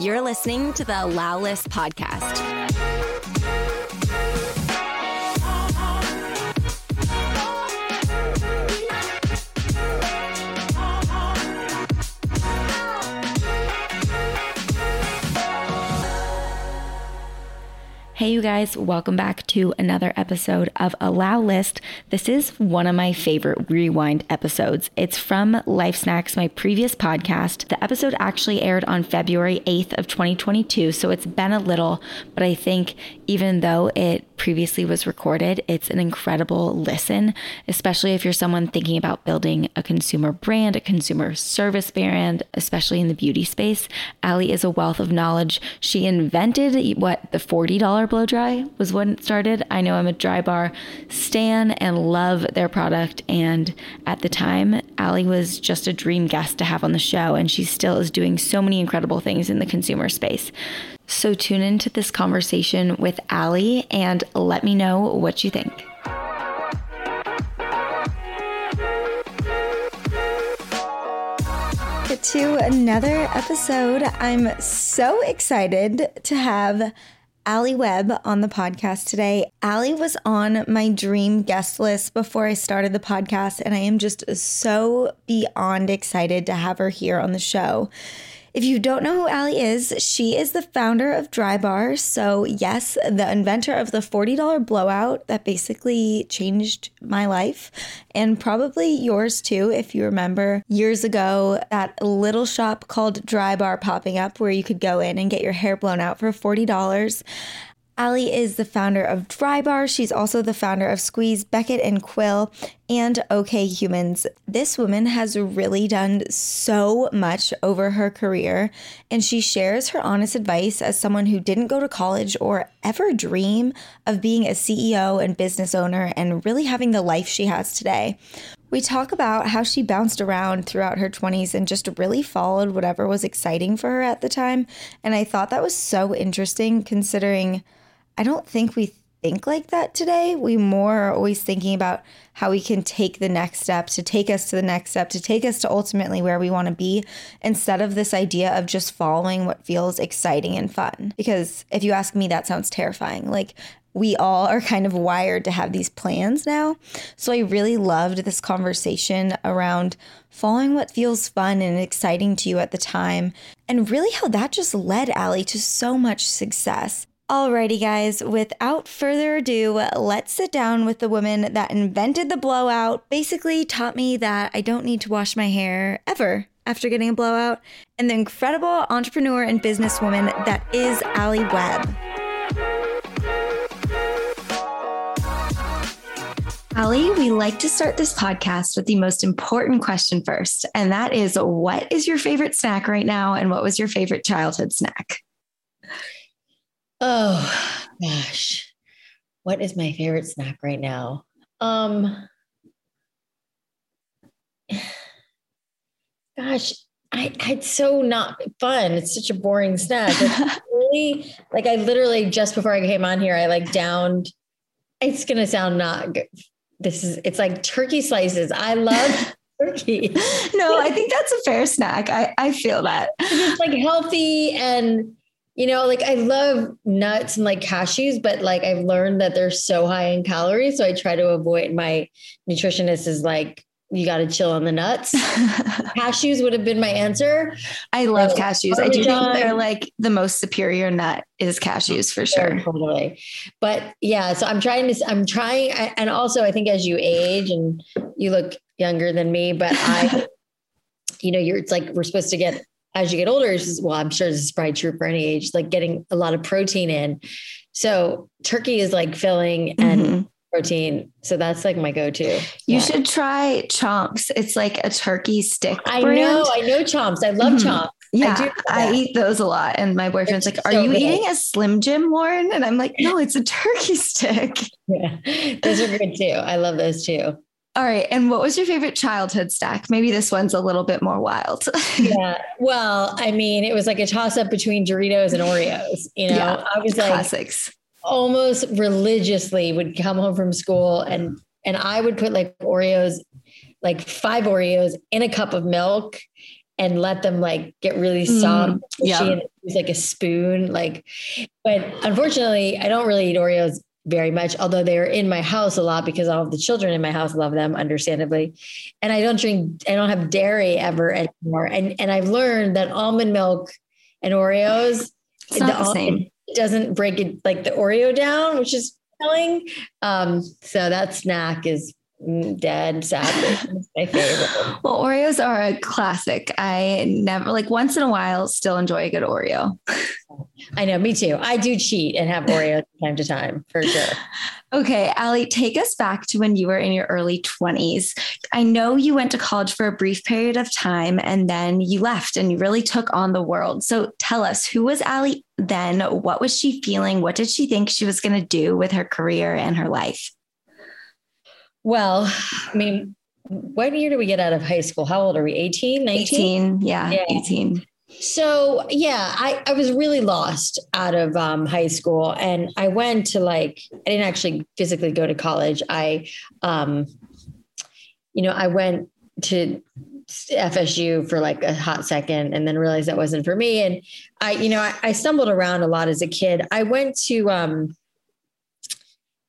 You're listening to the Allow podcast. Hey, you guys, welcome back to another episode of Allow List. This is one of my favorite rewind episodes. It's from Life Snacks, my previous podcast. The episode actually aired on February 8th of 2022, so it's been a little, but I think even though it previously was recorded, it's an incredible listen, especially if you're someone thinking about building a consumer brand, a consumer service brand, especially in the beauty space. Alli is a wealth of knowledge. She invented what the $40 blow dry was when it started. I know I'm a Drybar stan and love their product. And at the time, Alli was just a dream guest to have on the show. And she still is doing so many incredible things in the consumer space. So tune into this conversation with Alli and let me know what you think. To another episode. I'm so excited to have Alli Webb on the podcast today. Allie was on my dream guest list before I started the podcast, and I am just so beyond excited to have her here on the show. If you don't know who Alli is, she is the founder of Drybar. So, yes, the inventor of the $40 blowout that basically changed my life and probably yours too. If you remember years ago, that little shop called Drybar popping up where you could go in and get your hair blown out for $40. Alli is the founder of Drybar. She's also the founder of Squeeze, Becket and Quill, and Okay Humans. This woman has really done so much over her career, and she shares her honest advice as someone who didn't go to college or ever dream of being a CEO and business owner and really having the life she has today. We talk about how she bounced around throughout her 20s and just really followed whatever was exciting for her at the time. And I thought that was so interesting considering I don't think we think like that today. We more are always thinking about how we can take the next step to take us to the next step, to take us to ultimately where we want to be, instead of this idea of just following what feels exciting and fun. Because if you ask me, that sounds terrifying. Like, we all are kind of wired to have these plans now. So I really loved this conversation around following what feels fun and exciting to you at the time, and really how that just led Alli to so much success. Alrighty, guys, without further ado, let's sit down with the woman that invented the blowout, basically taught me that I don't need to wash my hair ever after getting a blowout, and the incredible entrepreneur and businesswoman that is Alli Webb. Allie, we like to start this podcast with the most important question first, and that is what is your favorite snack right now, and what was your favorite childhood snack? Oh gosh. What is my favorite snack right now? Um gosh, I it's so not fun. It's such a boring snack. Really like I literally just before I came on here, I like downed it's gonna sound not good. This is it's like turkey slices. I love turkey. no, I think that's a fair snack. I, I feel that. It's like healthy and you know, like I love nuts and like cashews, but like I've learned that they're so high in calories. So I try to avoid my nutritionist is like, you got to chill on the nuts. cashews would have been my answer. I love cashews. I do think they're like the most superior nut is cashews for sure. Yeah, totally. But yeah, so I'm trying to, I'm trying. And also I think as you age and you look younger than me, but I, you know, you're, it's like, we're supposed to get as you get older, well, I'm sure this is probably true for any age, like getting a lot of protein in. So turkey is like filling and mm-hmm. protein. So that's like my go-to. You yeah. should try chomps. It's like a turkey stick. I brand. know, I know chomps. I love mm-hmm. chomps. Yeah, I, I, eat those a lot. And my boyfriend's it's like, Are so you good. eating a Slim Jim, Lauren? And I'm like, No, it's a turkey stick. Yeah, those are good too. I love those too. All right. And what was your favorite childhood snack? Maybe this one's a little bit more wild. yeah. Well, I mean, it was like a toss up between Doritos and Oreos. You know, yeah, I was like classics. Almost religiously would come home from school and and I would put like Oreos, like five Oreos in a cup of milk and let them like get really soft. Mm, yeah. use like a spoon. Like, but unfortunately, I don't really eat Oreos very much, although they're in my house a lot because all of the children in my house love them, understandably. And I don't drink, I don't have dairy ever anymore. And and I've learned that almond milk and Oreos, it's not the, the same. doesn't break it like the Oreo down, which is telling. Um, so that snack is dead sadly my favorite. Well oreos are a classic. I never like once in a while still enjoy a good oreo. I know me too. I do cheat and have oreos time to time for sure. Okay Alli take us back to when you were in your early 20s i know you went to college for a brief period of time and then you left and you really took on the world. So tell us who was Alli then? What was she feeling? What did she think she was going to do with her career and her life well, I mean, what year do we get out of high school? How old are we? 18, 19? 18, yeah, yeah. 18. So yeah, I, I was really lost out of um, high school and I went to like, I didn't actually physically go to college. I, um, you know, I went to FSU for like a hot second and then realized that wasn't for me. And I, you know, I, I stumbled around a lot as a kid. I went to um,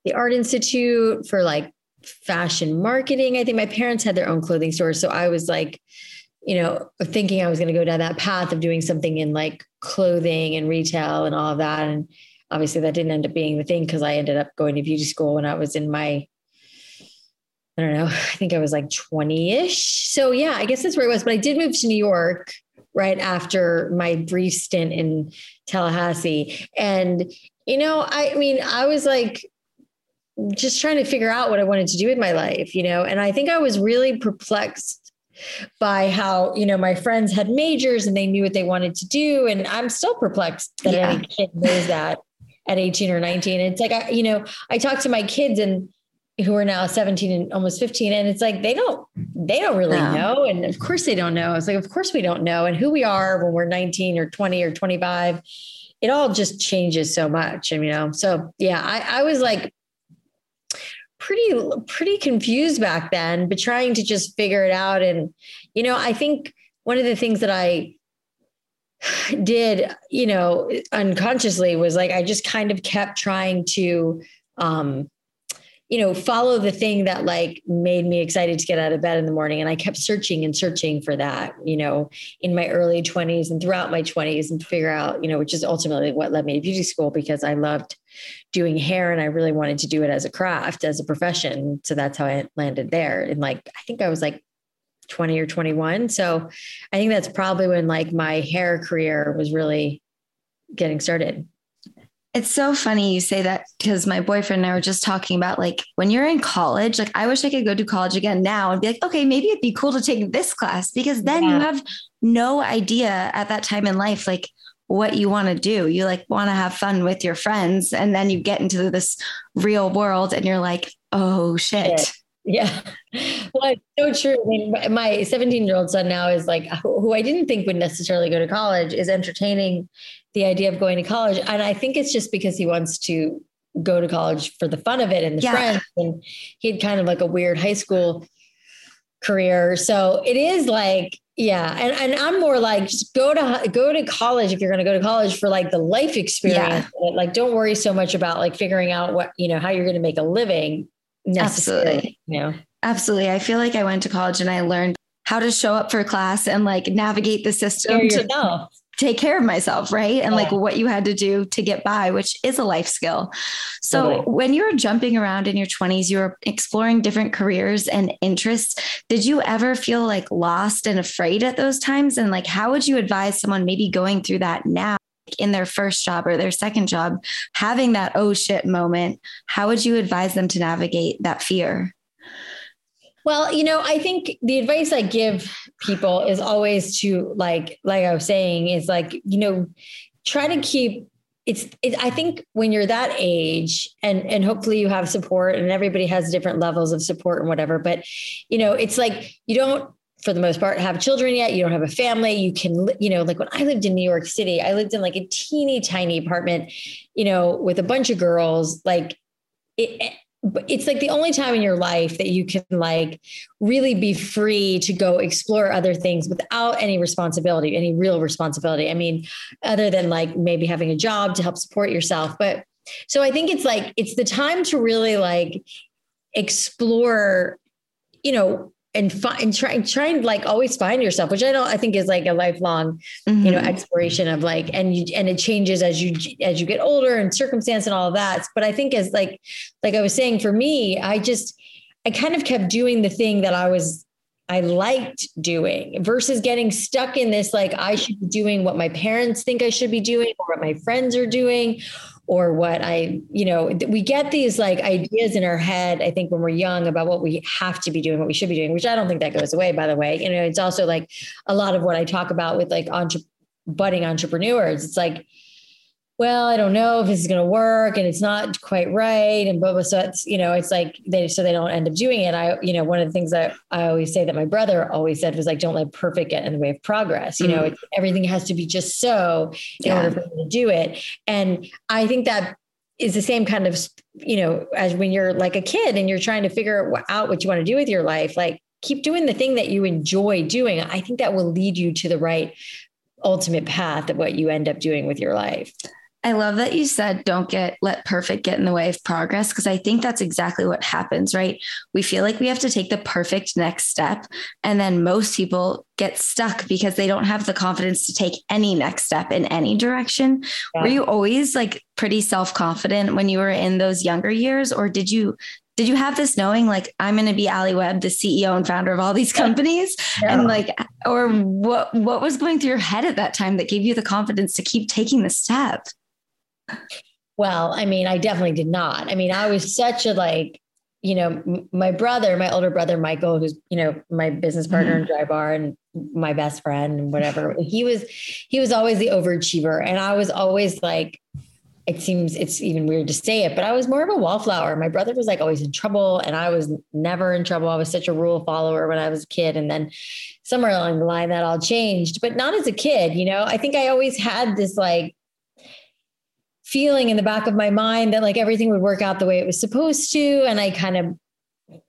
the Art Institute for like fashion marketing. I think my parents had their own clothing store. So I was like, you know, thinking I was going to go down that path of doing something in like clothing and retail and all of that. And obviously that didn't end up being the thing because I ended up going to beauty school when I was in my, I don't know, I think I was like 20 ish. So yeah, I guess that's where it was. But I did move to New York right after my brief stint in Tallahassee. And, you know, I mean, I was like, just trying to figure out what I wanted to do with my life, you know, and I think I was really perplexed by how, you know, my friends had majors and they knew what they wanted to do. And I'm still perplexed that yeah. any kid knows that at 18 or 19. It's like, I, you know, I talk to my kids and who are now 17 and almost 15 and it's like they don't they don't really no. know and of course they don't know it's like of course we don't know and who we are when we're 19 or 20 or 25 it all just changes so much and you know so yeah i, I was like pretty pretty confused back then but trying to just figure it out. And you know i think one of the things that i did you know unconsciously was like i just kind of kept trying to um you know follow the thing that like made me excited to get out of bed in the morning and i kept searching and searching for that you know in my early 20s and throughout my 20s and figure out you know which is ultimately what led me to beauty school because i loved doing hair and I really wanted to do it as a craft, as a profession. So that's how I landed there. And like, I think I was like 20 or 21. So I think that's probably when like my hair career was really getting started. It's so funny you say that because my boyfriend and I were just talking about like when you're in college, like I wish I could go to college again now and be like, okay, maybe it'd be cool to take this class because then yeah. you have no idea at that time in life, like what you want to do. You like want to have fun with your friends. And then you get into this real world and you're like, oh shit. Yeah. Well, it's so true. I mean, my 17 year old son now is like, who I didn't think would necessarily go to college, is entertaining the idea of going to college. And I think it's just because he wants to go to college for the fun of it and the yeah. friends. And he had kind of like a weird high school career. So it is like, yeah. And, and I'm more like, just go to, go to college if you're going to go to college for like the life experience. Yeah. Like, don't worry so much about like figuring out what, you know, how you're going to make a living Absolutely. You know? Absolutely. I feel like I went to college and I learned how to show up for class and like navigate the system to, take care of myself, right? And yeah. like what you had to do to get by, which is a life skill. So totally. when you were jumping around in your 20s, you were exploring different careers and interests. Did you ever feel like lost and afraid at those times? And like, how would you advise someone maybe going through that now? In their first job or their second job having that oh shit moment how would you advise them to navigate that fear? Well, you know, I think the advice I give people is always to like, like I was saying, is like, you know, try to keep it's it, i think when you're that age and and hopefully you have support and everybody has different levels of support and whatever but you know it's like you don't for the most part have children yet. You don't have a family. You can you know like when i lived in new york city i lived in like a teeny tiny apartment you know with a bunch of girls like it, eh, it's like the only time in your life that you can like really be free to go explore other things without any responsibility any real responsibility. I mean other than like maybe having a job to help support yourself. But so i think it's like it's the time to really like explore you know and find and try, try and like always find yourself, which I don't, I think is like a lifelong, mm-hmm. you know, mm-hmm. exploration of like, and you, and it changes as you, as you get older and circumstance and all of that. But I think as like, like I was saying, for me, I just, I kind of kept doing the thing that I was, I liked doing versus getting stuck in this, like I should be doing what my parents think I should be doing or what my friends are doing or what I, you know, we get these like ideas in our head, I think when we're young about what we have to be doing, what we should be doing, which I don't think that goes away, by the way. You know, it's also like a lot of what I talk about with like entre- budding entrepreneurs. It's like, well, I don't know if this is going to work and it's not quite right. And blah, blah. So it's, you know, it's like they, so they don't end up doing it. I, you know, one of the things that I always say that my brother always said was like, don't let perfect get in the way of progress. You know, mm. everything has to be just so in yeah. order for you to do it. And I think that is the same kind of, you know, as when you're like a kid and you're trying to figure out what you want to do with your life, like keep doing the thing that you enjoy doing. I think that will lead you to the right ultimate path of what you end up doing with your life. I love that you said don't get let perfect get in the way of progress because I think that's exactly what happens, right? We feel like we have to take the perfect next step. And then most people get stuck because they don't have the confidence to take any next step in any direction. Yeah. Were you always like pretty self confident when you were in those younger years? Or did you did you have this knowing like I'm going to be Alli Webb, the CEO and founder of all these companies? Yeah. And like, or what, what was going through your head at that time that gave you the confidence to keep taking the step? Well, I mean, I definitely did not. I mean, I was such a like, you know, my brother, my older brother Michael, who's you know my business partner mm-hmm. in Drybar and my best friend and whatever. He was he was always the overachiever, and I was always like. It seems it's even weird to say it, but I was more of a wallflower. My brother was like always in trouble, and I was never in trouble. I was such a rule follower when I was a kid, and then somewhere along the line that all changed, but not as a kid. You know, I think I always had this like feeling in the back of my mind that like everything would work out the way it was supposed to. And I kind of,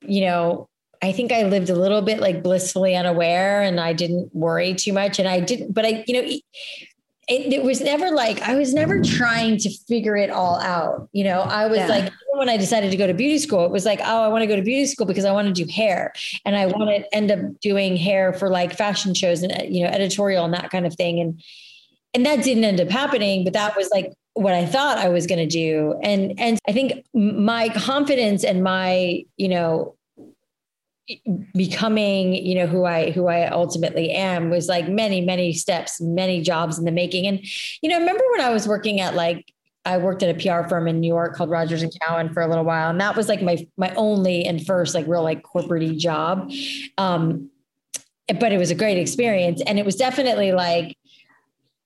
you know, I think I lived a little bit like blissfully unaware and I didn't worry too much. And I didn't, but I, you know, it, it, was never like I was never trying to figure it all out. You know, I was yeah. like when I decided to go to beauty school, it was like, oh, I want to go to beauty school because I want to do hair, and I want to end up doing hair for like fashion shows and you know editorial and that kind of thing. And and that didn't end up happening, but that was like what I thought I was going to do. And, and I think my confidence and my, you know, becoming, you know, who I, who I ultimately am was like many, many steps, many jobs in the making. And, you know, I remember when I was working at like, I worked at a PR firm in New York called Rogers and Cowan for a little while. And that was like my, my only and first like real like corporate job. Um, but it was a great experience. And it was definitely like,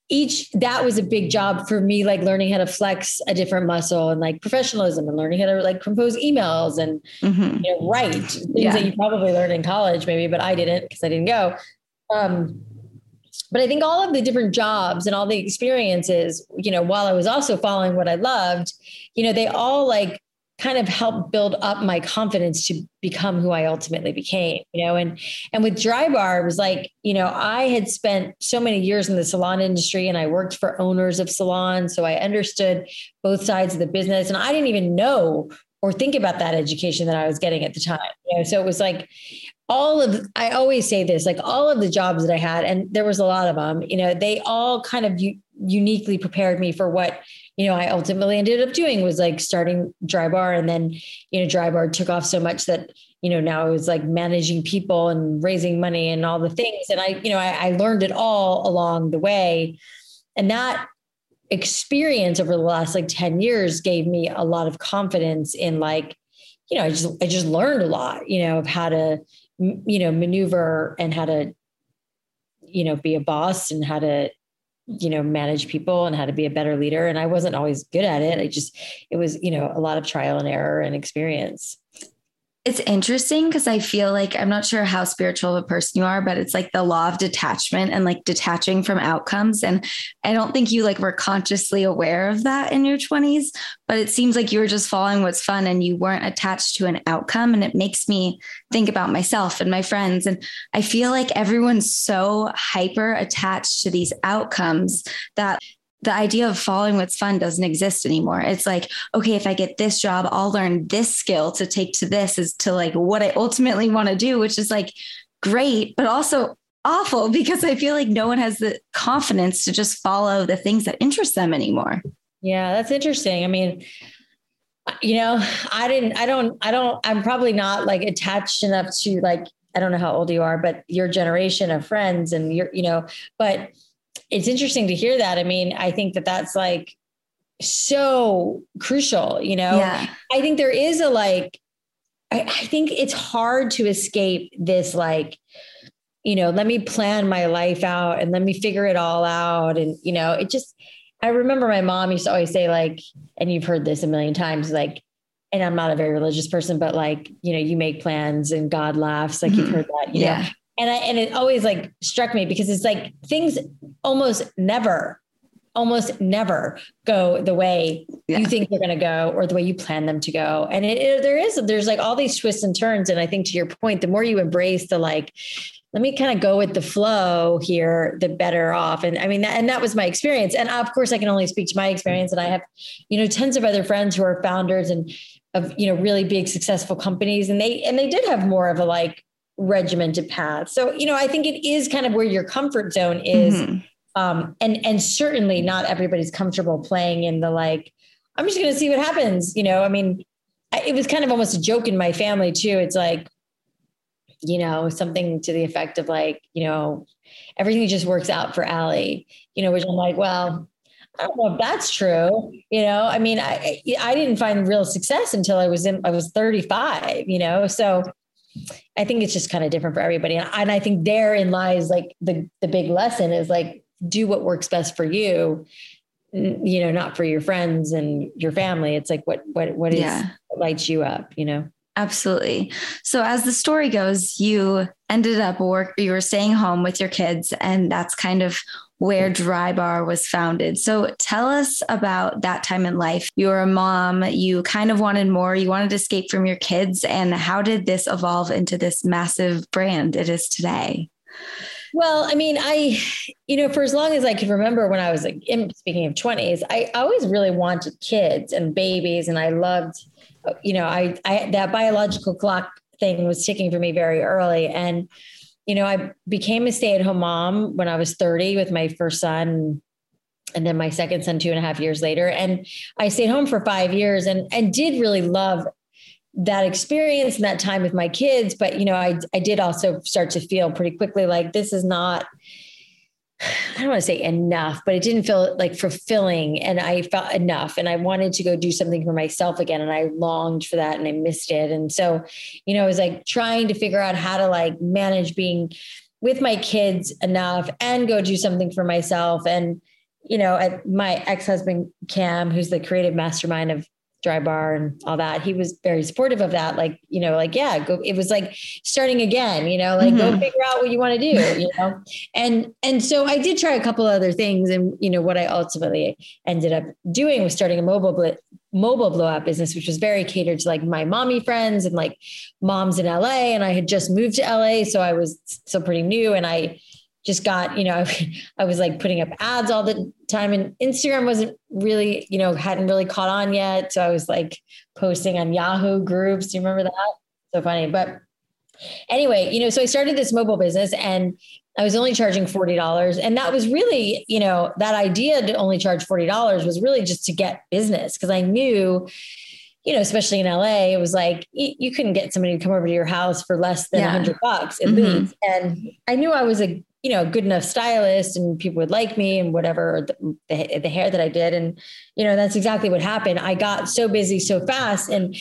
each that was a big job for me like learning how to flex a different muscle and like professionalism and learning how to like compose emails and mm-hmm. you know write things yeah. that you probably learned in college maybe but i didn't because i didn't go um, but i think all of the different jobs and all the experiences you know while i was also following what i loved you know they all like kind of helped build up my confidence to become who I ultimately became, you know, and, and with Drybar, it was like, you know, I had spent so many years in the salon industry and I worked for owners of salons. So I understood both sides of the business and I didn't even know or think about that education that I was getting at the time. You know, so it was like all of I always say this, like all of the jobs that I had, and there was a lot of them, you know, they all kind of u- uniquely prepared me for what you know, I ultimately ended up doing was like starting Drybar. and then, you know, Drybar took off so much that, you know, now it was like managing people and raising money and all the things. And I, you know, I, I learned it all along the way. And that experience over the last like 10 years gave me a lot of confidence in like, you know, I just, I just learned a lot, you know, of how to, you know, maneuver and how to, you know, be a boss and how to, you know manage people and how to be a better leader. And i wasn't always good at it. I just it was you know a lot of trial and error and experience it's interesting because I feel like I'm not sure how spiritual of a person you are, but it's like the law of detachment and like detaching from outcomes. And I don't think you like were consciously aware of that in your 20s, but it seems like you were just following what's fun and you weren't attached to an outcome. And it makes me think about myself and my friends. And I feel like everyone's so hyper attached to these outcomes that the idea of following what's fun doesn't exist anymore. It's like, okay, if I get this job, I'll learn this skill to take to this is to like what I ultimately want to do, which is like great, but also awful because I feel like no one has the confidence to just follow the things that interest them anymore. Yeah, that's interesting. I mean, you know, I didn't, I don't, I don't, I'm probably not like attached enough to like, I don't know how old you are, but your generation of friends and your, you know, but it's interesting to hear that. I mean, I think that that's like so crucial, you know? Yeah. I think there is a like, I, I think it's hard to escape this like, you know, let me plan my life out and let me figure it all out. And, you know, it just, I remember my mom used to always say, like, and you've heard this a million times, like, and I'm not a very religious person, but like, you know, you make plans and God laughs. Like you've mm-hmm. heard that, you yeah. know and I and it always like struck me because it's like things almost never almost never go the way yeah. you think they're going to go or the way you plan them to go. And it, it, there is there's like all these twists and turns. And i think to your point the more you embrace the like let me kind of go with the flow here the better off. And i mean that, and that was my experience. And of course i can only speak to my experience and i have you know tons of other friends who are founders and of you know really big successful companies. And they and they did have more of a like regimented path. So, you know, I think it is kind of where your comfort zone is. Mm-hmm. Um, and and certainly not everybody's comfortable playing in the like, I'm just going to see what happens. You know, I mean, it was kind of almost a joke in my family too. It's like, you know, something to the effect of like, you know, everything just works out for Alli, you know, which I'm like, well, I don't know if that's true. You know, I mean, I I didn't find real success until I was in I was 35, you know. So I think it's just kind of different for everybody. And, and I think therein lies like the the big lesson is like do what works best for you, you know, not for your friends and your family. It's like what what what is yeah. what lights you up, you know. Absolutely. So as the story goes, you ended up work you were staying home with your kids and that's kind of where Drybar was founded. So tell us about that time in life. You were a mom, you kind of wanted more, you wanted to escape from your kids. And how did this evolve into this massive brand it is today? Well, I mean, I, you know, for as long as I can remember when I was like, in, speaking of 20s, I always really wanted kids and babies. And I loved, you know, I, I, that biological clock thing was ticking for me very early. And, you know, I became a stay at home mom when I was 30 with my first son and then my second son two and a half years later. And I stayed home for five years and, and did really love that experience and that time with my kids. But, you know, I, I did also start to feel pretty quickly like this is not, I don't want to say enough, but it didn't feel like fulfilling. And I felt enough. And I wanted to go do something for myself again. And I longed for that and I missed it. And so, you know, I was like trying to figure out how to like manage being with my kids enough and go do something for myself. And, you know, my ex husband, Cam, who's the creative mastermind of Drybar and all that. He was very supportive of that. Like you know like yeah go it was like starting again you know like mm-hmm. go figure out what you want to do you know? And and so i did try a couple other things and you know what i ultimately ended up doing was starting a mobile bl- mobile blow up business which was very catered to like my mommy friends and like moms in la and i had just moved to la so i was still pretty new. And i just got, you know, I was like putting up ads all the time and Instagram wasn't really, you know, hadn't really caught on yet. So I was like posting on Yahoo groups. Do you remember that? So funny. But anyway, you know, so I started this mobile business and I was only charging $40. And that was really, you know, that idea to only charge $40 was really just to get business because I knew, you know, especially in LA, it was like you couldn't get somebody to come over to your house for less than a yeah. hundred bucks at mm-hmm. least. And I knew I was a you know, good enough stylist and people would like me and whatever the, the, the, hair that I did. And, you know, that's exactly what happened. I got so busy so fast and,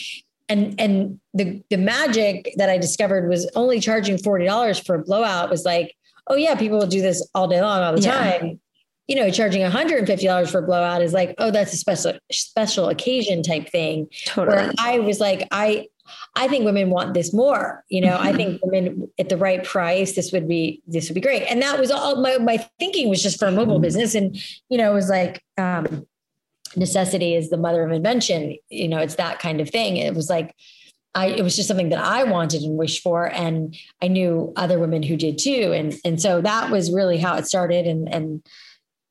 and, and the, the magic that I discovered was only charging $40 for a blowout was like, oh yeah, people will do this all day long, all the yeah. time. You know, charging $150 for a blowout is like, oh, that's a special, special occasion type thing. Totally. Where I was like, I, I think women want this more. You know, I think women at the right price, this would be this would be great. And that was all my my thinking was just for a mobile business. And, you know, it was like um necessity is the mother of invention. You know, it's that kind of thing. It was like I, it was just something that I wanted and wished for. And I knew other women who did too. And, and so that was really how it started. And, and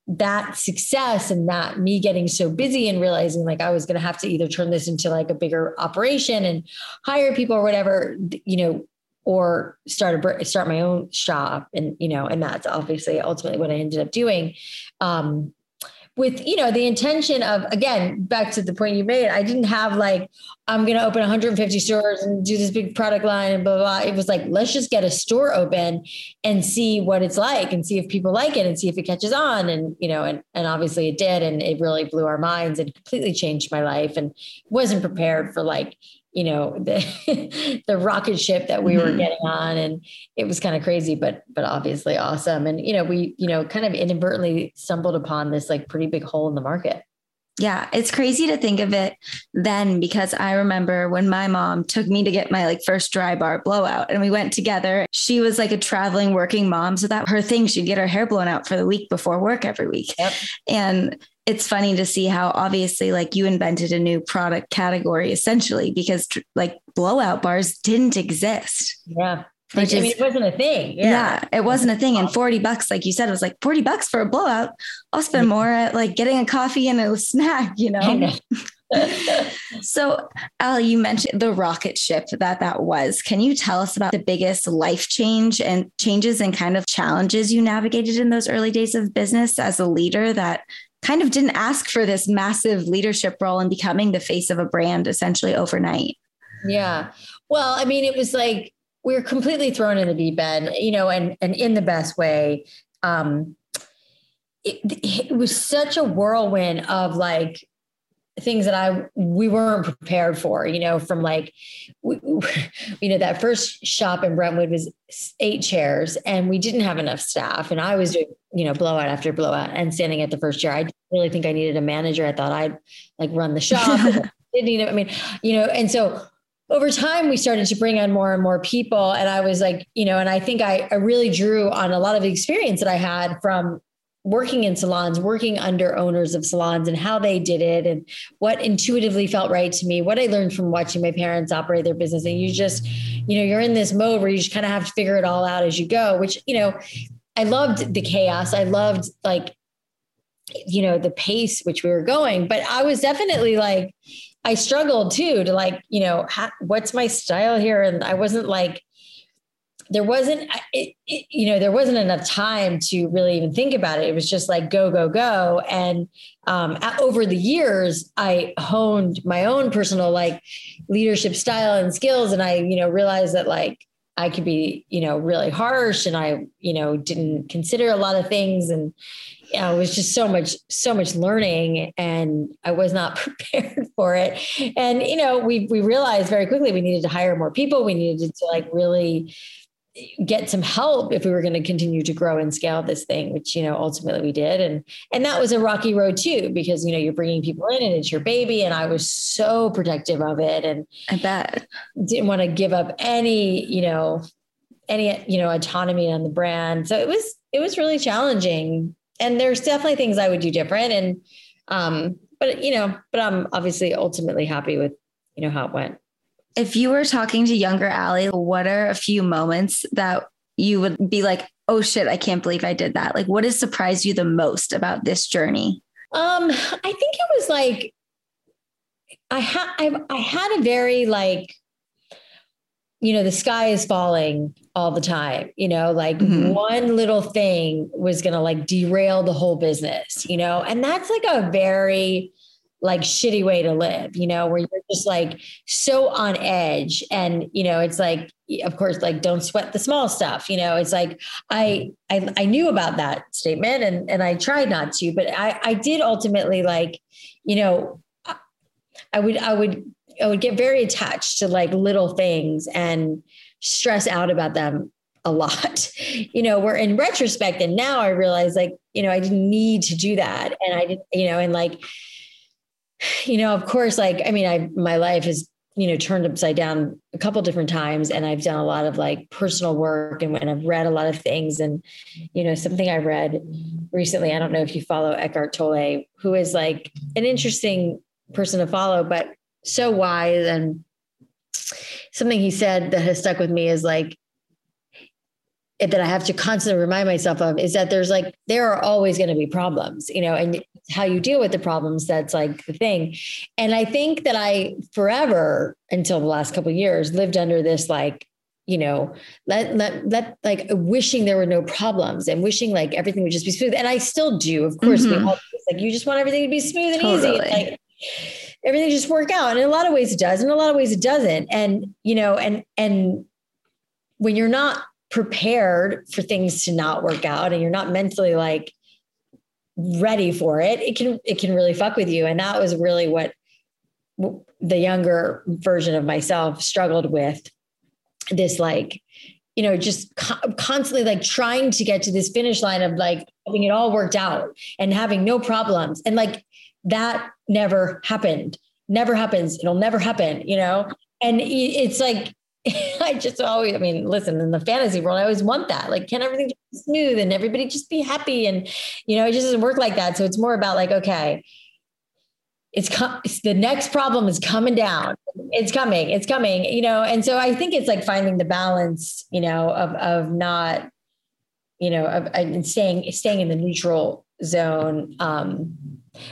that success and that me getting so busy and realizing like I was going to have to either turn this into like a bigger operation and hire people or whatever, you know, or start a start my own shop and you know and that's obviously ultimately what I ended up doing. Um with you know the intention of again back to the point you made i didn't have like i'm going to open 150 stores and do this big product line and blah, blah blah. It was like let's just get a store open and see what it's like and see if people like it and see if it catches on. And you know and, and obviously it did and it really blew our minds and completely changed my life and wasn't prepared for like you know the the rocket ship that we were mm-hmm. getting on and it was kind of crazy but but obviously awesome and you know we you know kind of inadvertently stumbled upon this like pretty big hole in the market yeah, it's crazy to think of it then because I remember when my mom took me to get my like first Drybar blowout and we went together. She was like a traveling working mom. So that her thing, she'd get her hair blown out for the week before work every week. Yep. And it's funny to see how obviously like you invented a new product category essentially because like blowout bars didn't exist. Yeah. Which I mean, it wasn't a thing. Yeah. yeah. it wasn't a thing. And 40 bucks, like you said, it was like 40 bucks for a blowout. I'll spend more at like getting a coffee and a snack, you know? know. so, Al, you mentioned the rocket ship that that was. Can you tell us about the biggest life change and changes and kind of challenges you navigated in those early days of business as a leader that kind of didn't ask for this massive leadership role and becoming the face of a brand essentially overnight. Yeah. Well, I mean, it was like we were completely thrown in the deep end, you know, and and in the best way. Um, it, it was such a whirlwind of like things that I we weren't prepared for, you know, from like we, you know that first shop in Brentwood was eight chairs and we didn't have enough staff and I was doing, you know, blowout after blowout and standing at the first chair. I didn't really think I needed a manager. I thought I'd like run the shop. didn't you know, I mean, you know, and so over time we started to bring on more and more people and i was like you know and i think I, I really drew on a lot of the experience that i had from working in salons, working under owners of salons and how they did it and what intuitively felt right to me, what I learned from watching my parents operate their business. And you just, you know, you're in this mode where you just kind of have to figure it all out as you go, which, you know, I loved the chaos. I loved like, you know, the pace which we were going, but I was definitely like, I struggled too to like, you know, what's my style here? And I wasn't like, there wasn't it, it, you know there wasn't enough time to really even think about it. It was just like go go go. And um, over the years i honed my own personal like leadership style and skills. And i you know realized that like i could be you know really harsh and i you know didn't consider a lot of things. And you know, it was just so much so much learning and i was not prepared for it. And you know we we realized very quickly we needed to hire more people. We needed to like really get some help if we were going to continue to grow and scale this thing which you know ultimately we did. And and that was a rocky road too because you know you're bringing people in and it's your baby and i was so protective of it and i bet. didn't want to give up any you know any you know autonomy on the brand. So it was it was really challenging. And there's definitely things i would do different and um but you know but i'm obviously ultimately happy with you know how it went if you were talking to younger Alli, what are a few moments that you would be like, oh shit, I can't believe I did that? Like, what has surprised you the most about this journey? Um, I think it was like I had I, I had a very like, you know, the sky is falling all the time. You know, like mm-hmm. one little thing was gonna like derail the whole business, you know, and that's like a very like shitty way to live, you know, where you're just like so on edge. And, you know, it's like, of course, like don't sweat the small stuff. You know, it's like I I, I knew about that statement and and I tried not to, but I I did ultimately like, you know, I would I would I would get very attached to like little things and stress out about them a lot, you know, where in retrospect and now I realize like, you know, I didn't need to do that. And I didn't, you know, and like, you know, of course, like, I mean, I, my life has you know, turned upside down a couple different times. And I've done a lot of like personal work and, and I've read a lot of things. And, you know, something I read recently, I don't know if you follow Eckhart Tolle, who is like an interesting person to follow, but so wise. And something he said that has stuck with me is like, that I have to constantly remind myself of is that there's like there are always going to be problems, you know, and how you deal with the problems that's like the thing. And I think that I forever until the last couple years lived under this like you know, let let let like wishing there were no problems and wishing like everything would just be smooth. And I still do, of course. Mm-hmm. We all like you just want everything to be smooth and totally. easy. like everything just work out. And in a lot of ways it does, in a lot of ways it doesn't. And you know, and and when you're not prepared for things to not work out and you're not mentally like ready for it it can it can really fuck with you. And that was really what the younger version of myself struggled with. This like you know just co- constantly like trying to get to this finish line of like having it all worked out and having no problems. And like that never happened. Never happens. It'll never happen you know? And it's like I just always, I mean, listen, in the fantasy world, I always want that. Like, can everything just be smooth and everybody just be happy? And, you know, it just doesn't work like that. So it's more about like, okay, it's, com- it's the next problem is coming down. It's coming, it's coming, you know? And so I think it's like finding the balance, you know, of, of not, you know, of, of staying, staying in the neutral zone. Um,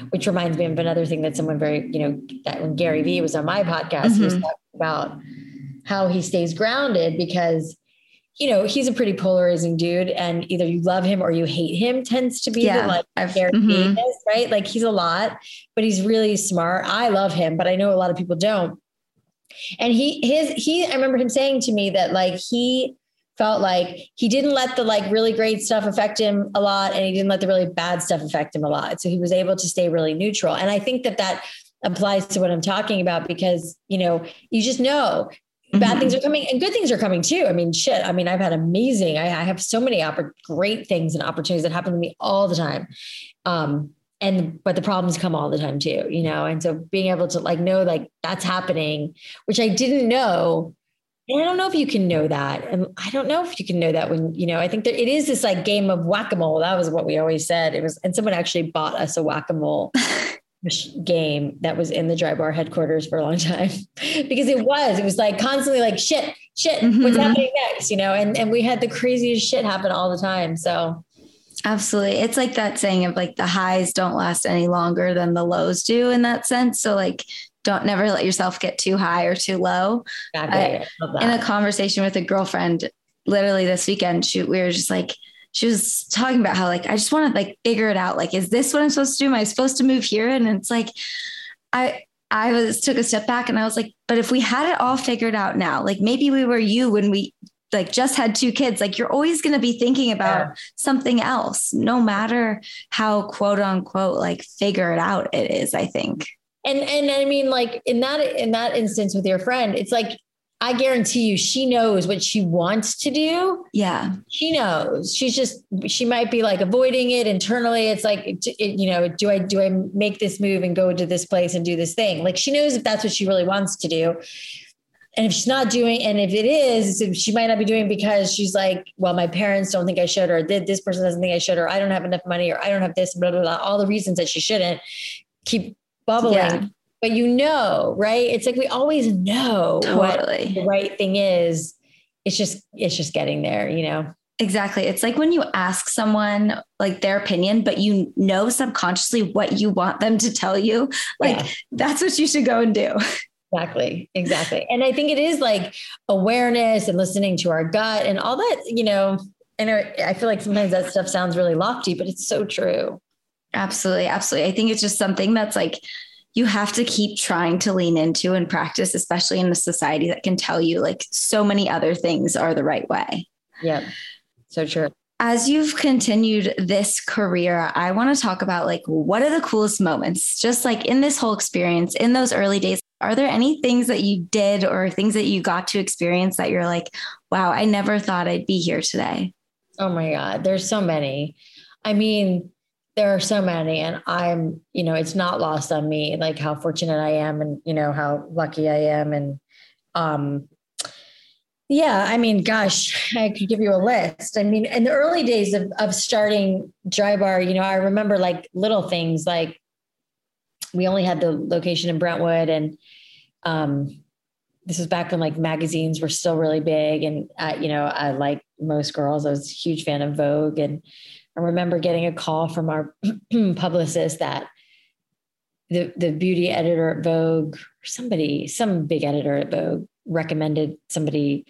which reminds me of another thing that someone very, you know, that when Gary Vee was on my podcast, mm-hmm. he was talking about how he stays grounded because you know he's a pretty polarizing dude and either you love him or you hate him tends to be yeah, the like mm-hmm. right? Like he's a lot but he's really smart. I love him but i know a lot of people don't. And he his he i remember him saying to me that like he felt like he didn't let the like really great stuff affect him a lot and he didn't let the really bad stuff affect him a lot. So he was able to stay really neutral. And i think that that applies to what i'm talking about because you know you just know bad mm-hmm. things are coming and good things are coming too. I mean, shit. I mean, I've had amazing, I, I have so many oppor- great things and opportunities that happen to me all the time. Um, and, but the problems come all the time too, you know? And so being able to like know, like that's happening, which I didn't know. And I don't know if you can know that. And I don't know if you can know that when, you know, I think that it is this like game of whack-a-mole. That was what we always said. It was, and someone actually bought us a whack-a-mole game that was in the Drybar headquarters for a long time because it was it was like constantly like shit shit mm-hmm. what's happening next you know and and we had the craziest shit happen all the time so absolutely it's like that saying of like the highs don't last any longer than the lows do in that sense so like don't never let yourself get too high or too low exactly. I, in a conversation with a girlfriend literally this weekend shoot we were just like she was talking about how like I just want to like figure it out. Like, is this what I'm supposed to do? Am I supposed to move here? And it's like I I was took a step back and I was like, but if we had it all figured out now, like maybe we were you when we like just had two kids, like you're always going to be thinking about yeah. something else, no matter how quote unquote like figure it out it is, I think. And and I mean like in that in that instance with your friend, it's like I guarantee you, she knows what she wants to do. Yeah. She knows. She's just, she might be like avoiding it internally. It's like, it, you know, do I, do I make this move and go to this place and do this thing? Like she knows if that's what she really wants to do. And if she's not doing, and if it is, she might not be doing because she's like, well, my parents don't think I should, or this person doesn't think I should, or I don't have enough money, or I don't have this, blah, blah, blah. All the reasons that she shouldn't keep bubbling. Yeah but you know, right? It's like we always know totally. what the right thing is. It's just it's just getting there, you know. Exactly. It's like when you ask someone like their opinion, but you know subconsciously what you want them to tell you. Like yeah. that's what you should go and do. Exactly. Exactly. And I think it is like awareness and listening to our gut and all that, you know, and I feel like sometimes that stuff sounds really lofty, but it's so true. Absolutely. Absolutely. I think it's just something that's like you have to keep trying to lean into and practice, especially in a society that can tell you like so many other things are the right way. Yeah. So true. As you've continued this career, I want to talk about like what are the coolest moments, just like in this whole experience, in those early days. Are there any things that you did or things that you got to experience that you're like, wow, I never thought I'd be here today? Oh my God, there's so many. I mean, there are so many and i'm you know it's not lost on me like how fortunate i am and you know how lucky i am. And um yeah i mean gosh i could give you a list. I mean in the early days of, of starting Drybar you know i remember like little things like we only had the location in brentwood and um this was back when like magazines were still really big. And uh, you know i like most girls i was a huge fan of vogue and I remember getting a call from our publicist that the the beauty editor at Vogue, somebody, some big editor at Vogue, recommended somebody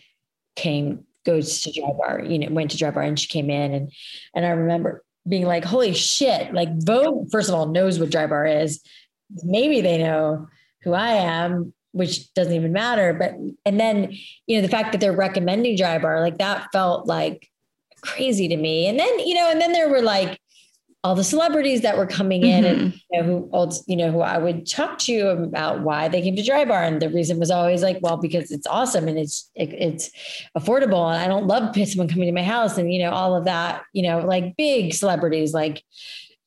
came goes to Drybar, you know, went to Drybar and she came in and and I remember being like, holy shit, like Vogue, first of all, knows what Drybar is. Maybe they know who I am, which doesn't even matter. But and then, you know, the fact that they're recommending Drybar, like that felt like crazy to me. And then, you know, and then there were like all the celebrities that were coming in mm-hmm. and you know, who you know who I would talk to about why they came to Drybar and the reason was always like well because it's awesome and it's it, it's affordable and I don't love someone coming to my house and you know all of that you know like big celebrities like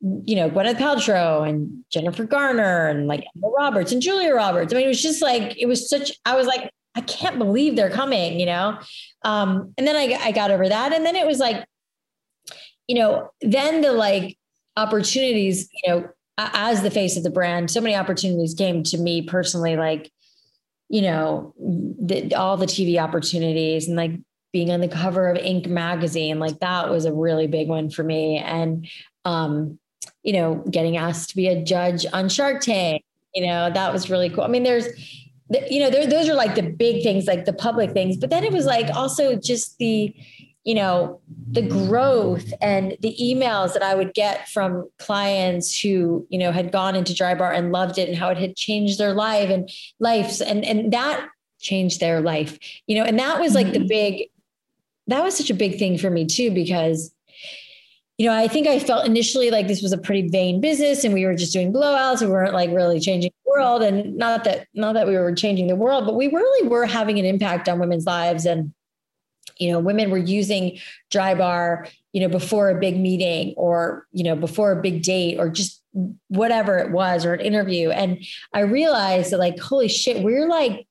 you know Gwyneth Paltrow and Jennifer Garner and like Emma Roberts and Julia Roberts I mean it was just like it was such I was like I can't believe they're coming you know um, and then I, I got over that. And then it was like, you know, then the like opportunities, you know, as the face of the brand, so many opportunities came to me personally, like, you know, the, all the TV opportunities and like being on the cover of Inc. magazine, like that was a really big one for me. And, um, you know, getting asked to be a judge on Shark Tank, you know, that was really cool. I mean, there's, you know, those are like the big things, like the public things. But then it was like also just the, you know, the growth and the emails that I would get from clients who, you know, had gone into Drybar and loved it and how it had changed their life and lives. And, and that changed their life, you know, and that was like mm-hmm. the big, that was such a big thing for me too, because you know, I think I felt initially like this was a pretty vain business and we were just doing blowouts. We weren't like really changing the world. And not that, not that we were changing the world, but we really were having an impact on women's lives. And, you know, women were using Drybar, you know, before a big meeting or, you know, before a big date or just whatever it was or an interview. And I realized that like, holy shit, we're like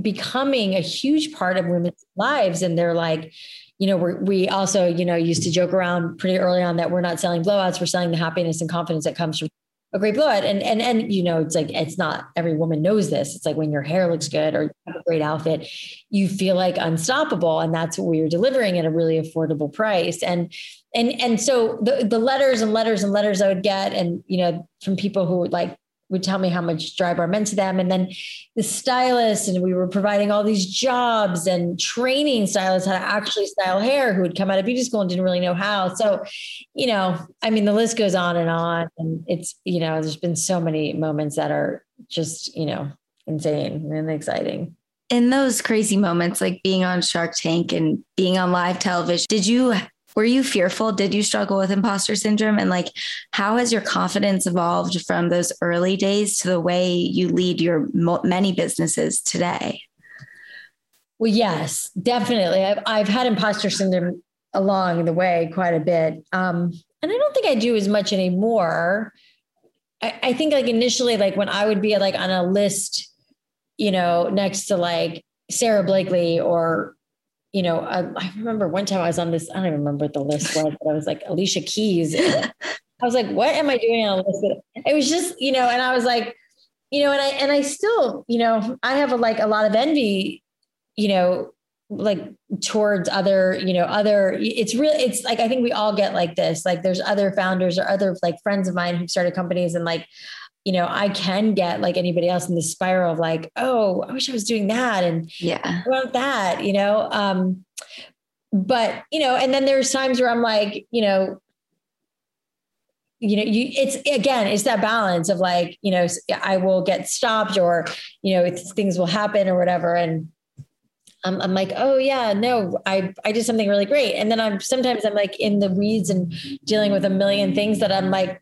becoming a huge part of women's lives. And they're like, you know, we we also, you know, used to joke around pretty early on that we're not selling blowouts, we're selling the happiness and confidence that comes from a great blowout. And and and you know, it's like it's not every woman knows this. It's like when your hair looks good or you have a great outfit, you feel like unstoppable. And that's what we are delivering at a really affordable price. And and and so the the letters and letters and letters I would get, and you know, from people who like would tell me how much Drybar meant to them. And then the stylists, and we were providing all these jobs and training stylists how to actually style hair who had come out of beauty school and didn't really know how. So, you know, I mean, the list goes on and on. And it's, you know, there's been so many moments that are just, you know, insane and exciting. In those crazy moments, like being on Shark Tank and being on live television, did you were you fearful? Did you struggle with imposter syndrome? And like, how has your confidence evolved from those early days to the way you lead your many businesses today? Well, yes, definitely. I've, I've had imposter syndrome along the way quite a bit. Um, and I don't think I do as much anymore. I, I think like initially, like when I would be like on a list, you know, next to like Sara Blakely or you know, I, I, remember one time I was on this, I don't even remember what the list was, but I was like Alicia Keys. I was like, what am I doing on a list? It was just, you know, and I was like, you know, and I, and I still, you know, I have a, like a lot of envy, you know, like towards other, you know, other, it's really, it's like, I think we all get like this, like there's other founders or other like friends of mine who started companies and like, you know, I can get like anybody else in the spiral of like, oh, I wish I was doing that. And yeah, want that, you know? Um, but, you know, and then there's times where I'm like, you know, you know, you it's again, it's that balance of like, you know, I will get stopped or, you know, things will happen or whatever. And I'm, I'm like, oh yeah, no, I, I did something really great. And then I'm sometimes I'm like in the weeds and dealing with a million things that I'm like,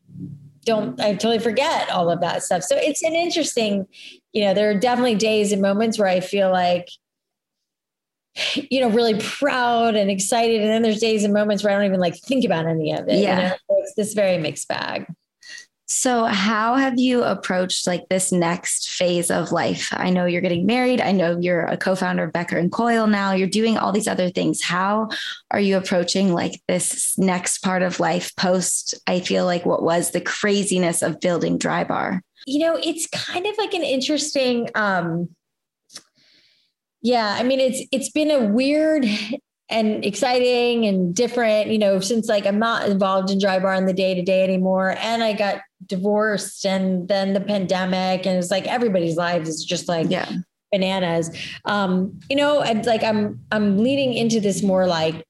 don't I totally forget all of that stuff. So it's an interesting, you know, there are definitely days and moments where I feel like you know, really proud and excited. And then there's days and moments where I don't even like think about any of it. Yeah. You know? it's this very mixed bag. So, how have you approached like this next phase of life? I know you're getting married. I know you're a co-founder of Becket and Quill now. You're doing all these other things. How are you approaching like this next part of life post? I feel like what was the craziness of building Drybar. You know, it's kind of like an interesting. um yeah, I mean, it's it's been a weird and exciting and different, you know, since like I'm not involved in Drybar in the day to day anymore. And I got divorced and then the pandemic and it's like everybody's lives is just like Yeah. bananas. Um, you know, and like I'm I'm leading into this more like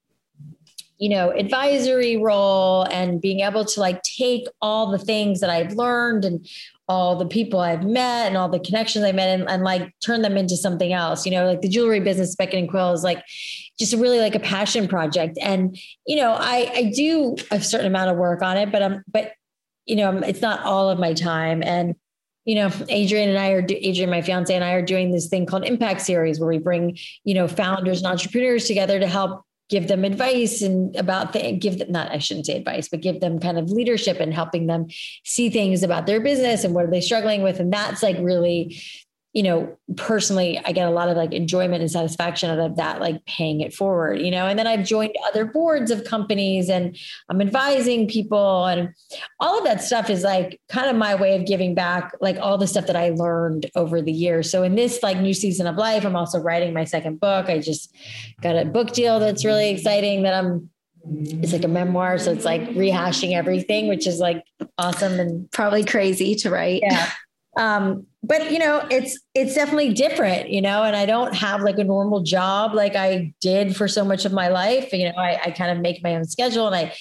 you know, advisory role and being able to like take all the things that I've learned and all the people I've met and all the connections I met and, and like turn them into something else. You know, like the jewelry business, Becket and Quill is like just really like a passion project. And, you know, I I do a certain amount of work on it, but I'm but you know, it's not all of my time. And you know, Adrian and I are Adrian, my fiance and I are doing this thing called Impact Series, where we bring you know founders and entrepreneurs together to help give them advice and about the give them not I shouldn't say advice, but give them kind of leadership and helping them see things about their business and what are they struggling with. And that's like really you know, personally, I get a lot of like enjoyment and satisfaction out of that, like paying it forward, you know. And then I've joined other boards of companies and I'm advising people, and all of that stuff is like kind of my way of giving back, like all the stuff that I learned over the years. So in this like new season of life, I'm also writing my second book. I just got a book deal that's really exciting that I'm it's like a memoir so it's like rehashing everything which is like awesome and probably crazy to write yeah um, but you know, it's it's definitely different, you know, and I don't have like a normal job like I did for so much of my life. You know, I, I kind of make my own schedule and I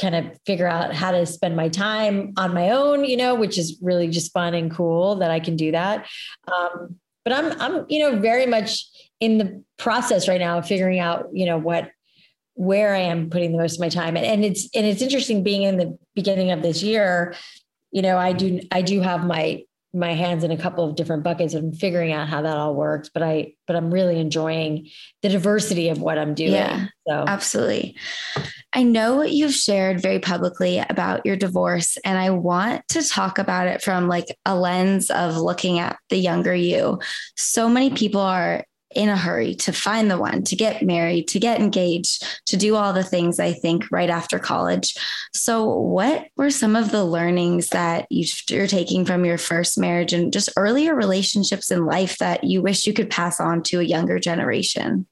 kind of figure out how to spend my time on my own, you know, which is really just fun and cool that I can do that. Um, but I'm I'm, you know, very much in the process right now of figuring out, you know, what where I am putting the most of my time. And, and it's and it's interesting being in the beginning of this year, you know, I do I do have my my hands in a couple of different buckets and figuring out how that all works but i but i'm really enjoying the diversity of what i'm doing yeah so. absolutely. I know what you've shared very publicly about your divorce and i want to talk about it from like a lens of looking at the younger you. So many people are in a hurry to find the one, to get married, to get engaged, to do all the things I think right after college. So, what were some of the learnings that you're taking from your first marriage and just earlier relationships in life that you wish you could pass on to a younger generation?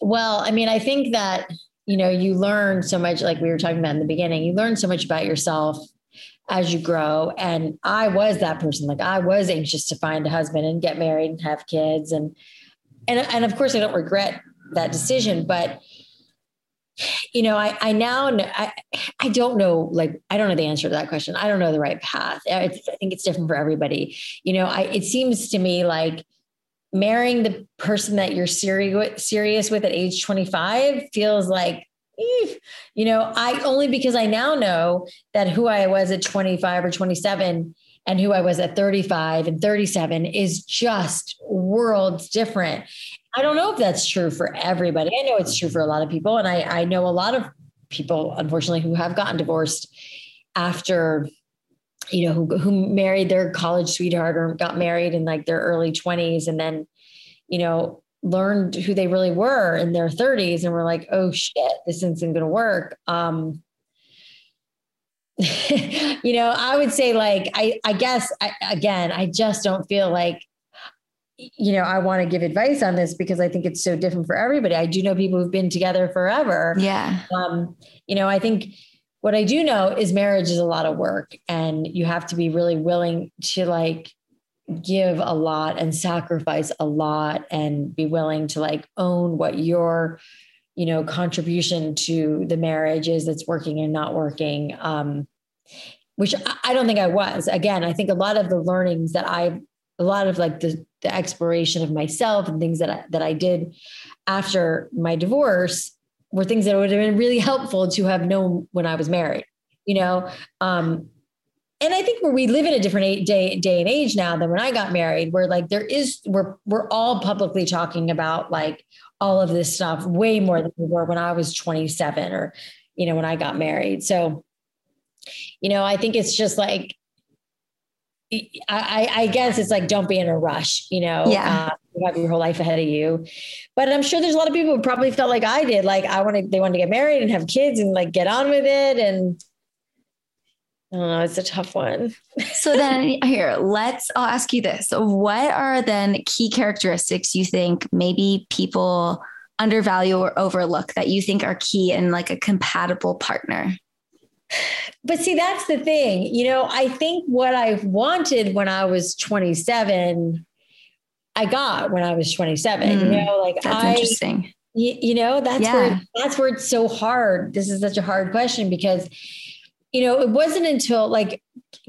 Well, I mean, I think that, you know, you learn so much, like we were talking about in the beginning, you learn so much about yourself as you grow. And I was that person. Like I was anxious to find a husband and get married and have kids. And and and of course I don't regret that decision, but you know, I, I now, I, I don't know, like, I don't know the answer to that question. I don't know the right path. I think it's different for everybody. You know, I, it seems to me like marrying the person that you're serious, serious with at age 25 feels like you know, I only because I now know that who I was at 25 or 27 and who I was at 35 and 37 is just worlds different. I don't know if that's true for everybody. I know it's true for a lot of people. And I, I know a lot of people, unfortunately, who have gotten divorced after, you know, who, who married their college sweetheart or got married in like their early 20s and then, you know, learned who they really were in their 30s and were like, oh shit, this isn't going to work. Um, you know, I would say like, I, I guess I, again, I just don't feel like, you know, I want to give advice on this because I think it's so different for everybody. I do know people who've been together forever. Yeah. Um, you know, I think what I do know is marriage is a lot of work and you have to be really willing to like give a lot and sacrifice a lot and be willing to like own what your you know contribution to the marriage is that's working and not working um which i don't think i was. Again i think a lot of the learnings that i a lot of like the, the exploration of myself and things that I, that I did after my divorce were things that would have been really helpful to have known when I was married, you know, um, and I think where we live in a different day, day and age now than when I got married, where like there is, we're, we're all publicly talking about like all of this stuff way more than we were when I was 27 or, you know, when I got married. So, you know, I think it's just like, I, I guess it's like, don't be in a rush, you know, yeah. Uh, you have your whole life ahead of you. But I'm sure there's a lot of people who probably felt like I did. Like I wanted, they wanted to get married and have kids and like get on with it. And Oh, it's a tough one. so then here, let's I'll ask you this. What are then key characteristics you think maybe people undervalue or overlook that you think are key in like a compatible partner? But see, that's the thing. You know, I think what I wanted when I was 27, I got when I was 27. Mm, you know, like that's I, interesting. You, you know, that's yeah. where that's where it's so hard. This is such a hard question because you know, it wasn't until like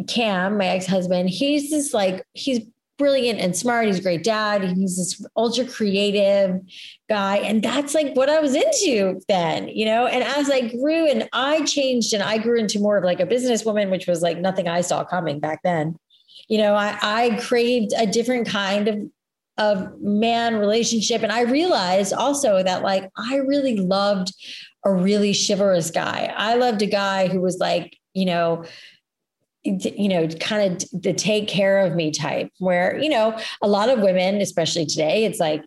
Cam, my ex-husband, he's this like, he's brilliant and smart. He's a great dad. He's this ultra creative guy. And that's like what I was into then, you know? And as I grew and I changed and I grew into more of like a businesswoman, which was like nothing I saw coming back then. You know, I, I craved a different kind of of man relationship. And I realized also that like I really loved a really chivalrous guy. I loved a guy who was like, you know, you know, kind of the take care of me type, where, you know, a lot of women, especially today, it's like,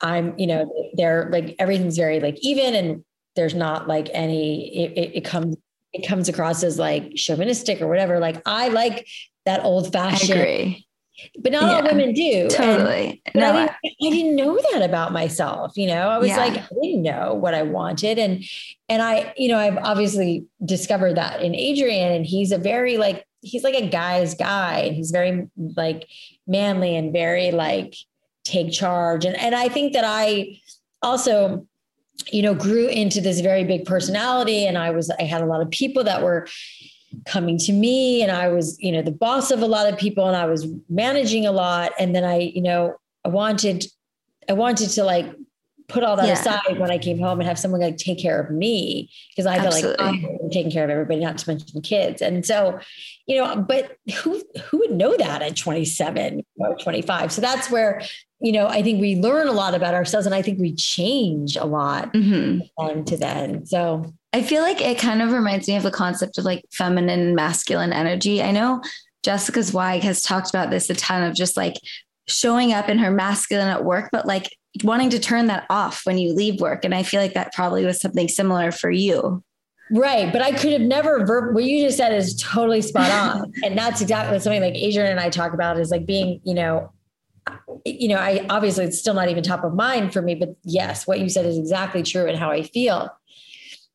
I'm, you know, they're like, everything's very like even and there's not like any, it, it, comes, it comes across as like chauvinistic or whatever. Like I like that old fashioned but not yeah, all women do. Totally. And, no, I didn't, I didn't, know that about myself. You know, I was yeah. like, I didn't know what I wanted. And, and I, you know, I've obviously discovered that in Adrian and he's a very like, he's like a guy's guy and he's very like manly and very like take charge. And, and I think that I also, you know, grew into this very big personality and I was, I had a lot of people that were, coming to me and I was, you know, the boss of a lot of people and I was managing a lot. And then I, you know, I wanted, I wanted to like put all that yeah. aside when I came home and have someone like take care of me because I felt like I'm taking care of everybody, not to mention kids. And so, you know, but who who would know that at 27 or 25? So that's where, you know, I think we learn a lot about ourselves and I think we change a lot mm-hmm. to then. So I feel like it kind of reminds me of the concept of like feminine and masculine energy. I know Jessica Zweig has talked about this a ton of just like showing up in her masculine at work, but like wanting to turn that off when you leave work. And I feel like that probably was something similar for you. Right. But I could have never, ver- what you just said is totally spot on. and that's exactly something like Adrian and I talk about is like being, you know, you know, I obviously it's still not even top of mind for me, but yes, what you said is exactly true and how I feel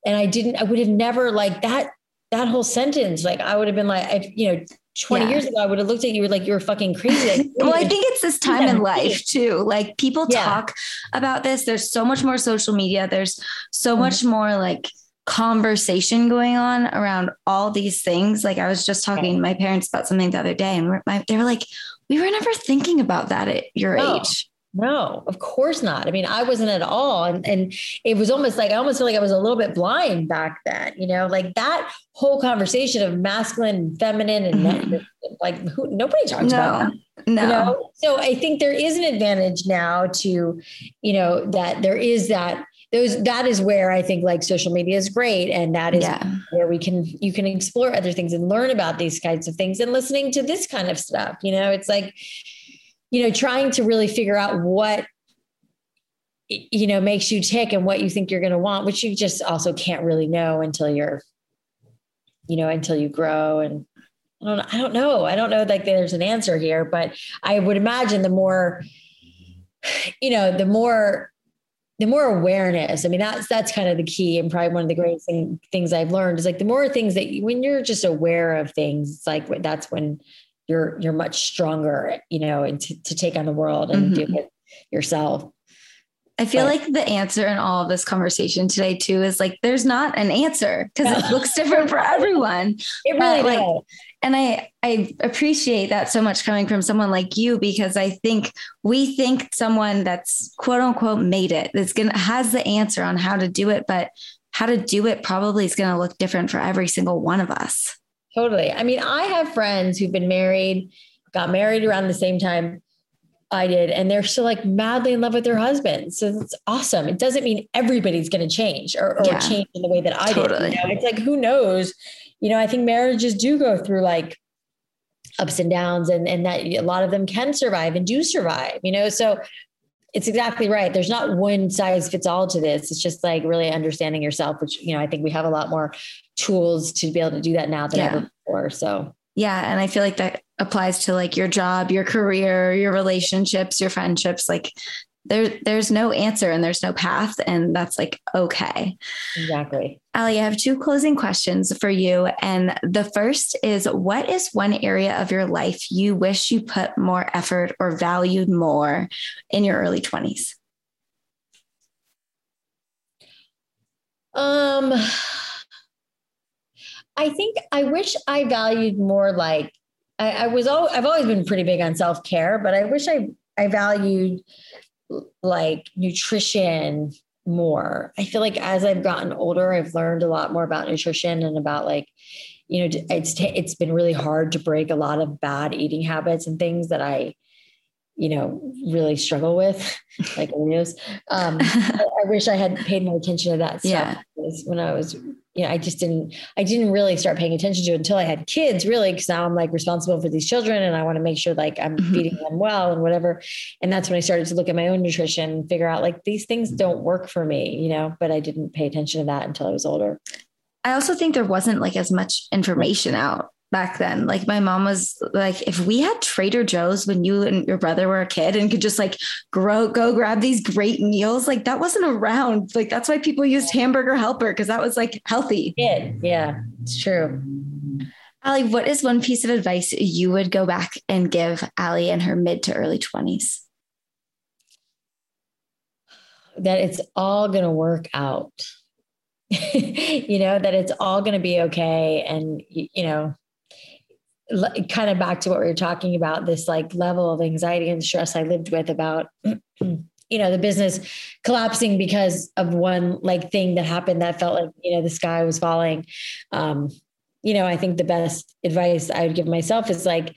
and I didn't, I would have never like that, that whole sentence. Like I would have been like, I, you know, 20 yeah. years ago, I would have looked at you like you're fucking crazy. well, I think it's this time in life too. Like people yeah. talk about this. There's so much more social media. There's so mm-hmm. much more like conversation going on around all these things. Like I was just talking to my parents about something the other day and my, they were like, we were never thinking about that at your no. age. No, of course not. I mean, I wasn't at all. And, and it was almost like, I almost feel like I was a little bit blind back then, you know, like that whole conversation of masculine and feminine and mm-hmm. like who, nobody talks no, about that. No. You know? So I think there is an advantage now to, you know, that there is that those that is where I think like social media is great. And that is yeah. where we can you can explore other things and learn about these kinds of things and listening to this kind of stuff. You know, it's like you know, trying to really figure out what you know makes you tick and what you think you're going to want, which you just also can't really know until you're, you know, until you grow and I don't, I don't know. I don't know like there's an answer here, but I would imagine the more, you know, the more, the more awareness. I mean, that's that's kind of the key, and probably one of the greatest thing, things I've learned is like the more things that you, when you're just aware of things, it's like that's when you're you're much stronger, you know, and to, to take on the world and mm-hmm. do it yourself. I feel but, like the answer in all of this conversation today too is like there's not an answer because it looks different for everyone. It really like. And I I appreciate that so much coming from someone like you because I think we think someone that's quote unquote made it that's gonna has the answer on how to do it, but how to do it probably is gonna look different for every single one of us. Totally. I mean, I have friends who've been married, got married around the same time I did, and they're still like madly in love with their husbands. So it's awesome. It doesn't mean everybody's going to change or, or yeah, change in the way that I totally. did. You know? It's like, who knows? You know, I think marriages do go through like ups and downs and, and that a lot of them can survive and do survive, you know? So it's exactly right. There's not one size fits all to this. It's just like really understanding yourself, which, you know, I think we have a lot more tools to be able to do that now than yeah. ever before. So, yeah. And I feel like that applies to like your job, your career, your relationships, your friendships. Like there, there's no answer and there's no path. And that's like, okay. Exactly. Alli, I have two closing questions for you. And the first is what is one area of your life you wish you put more effort or valued more in your early 20s? Um, I think I wish I valued more like I, I was all I've always been pretty big on self-care, but I wish I I valued like nutrition more. I feel like as I've gotten older, I've learned a lot more about nutrition and about like, you know, it's t- it's been really hard to break a lot of bad eating habits and things that I, you know, really struggle with, like Oreos. Um, I, I wish I had paid more attention to that stuff yeah. when I was you know, I just didn't, I didn't really start paying attention to it until I had kids, really, because now I'm like responsible for these children and I want to make sure like I'm mm-hmm. feeding them well and whatever. And that's when I started to look at my own nutrition and figure out like these things don't work for me, you know, but I didn't pay attention to that until I was older. I also think there wasn't like as much information out back then. Like my mom was like, if we had Trader Joe's when you and your brother were a kid and could just like grow, go grab these great meals, like that wasn't around. Like that's why people used Hamburger Helper because that was like healthy. Yeah, yeah, it's true. Alli, what is one piece of advice you would go back and give Alli in her mid to early 20s? That it's all going to work out. you know, that it's all going to be okay. And, you know, kind of back to what we were talking about this like level of anxiety and stress I lived with about you know the business collapsing because of one like thing that happened that felt like you know the sky was falling. Um you know I think the best advice I would give myself is like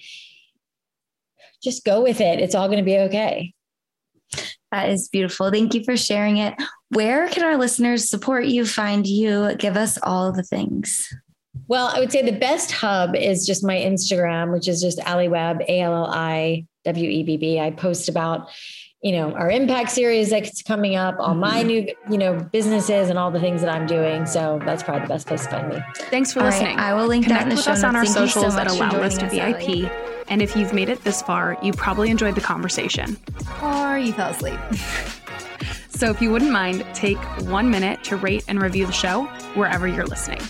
just go with it. It's all going to be okay. That is beautiful. Thank you for sharing it. Where can our listeners support you find you give us all the things well, I would say the best hub is just my Instagram, which is just Alli Webb, A L L I W E B B. I post about, you know, our impact series that's coming up, all my mm-hmm. new, you know, businesses and all the things that I'm doing. So that's probably the best place to find me. Thanks for listening. Right, I will link Connect that in the with show us on our Thank socials so at Allow Us to VIP. And if you've made it this far, you probably enjoyed the conversation. Or you fell asleep. so if you wouldn't mind, take one minute to rate and review the show wherever you're listening.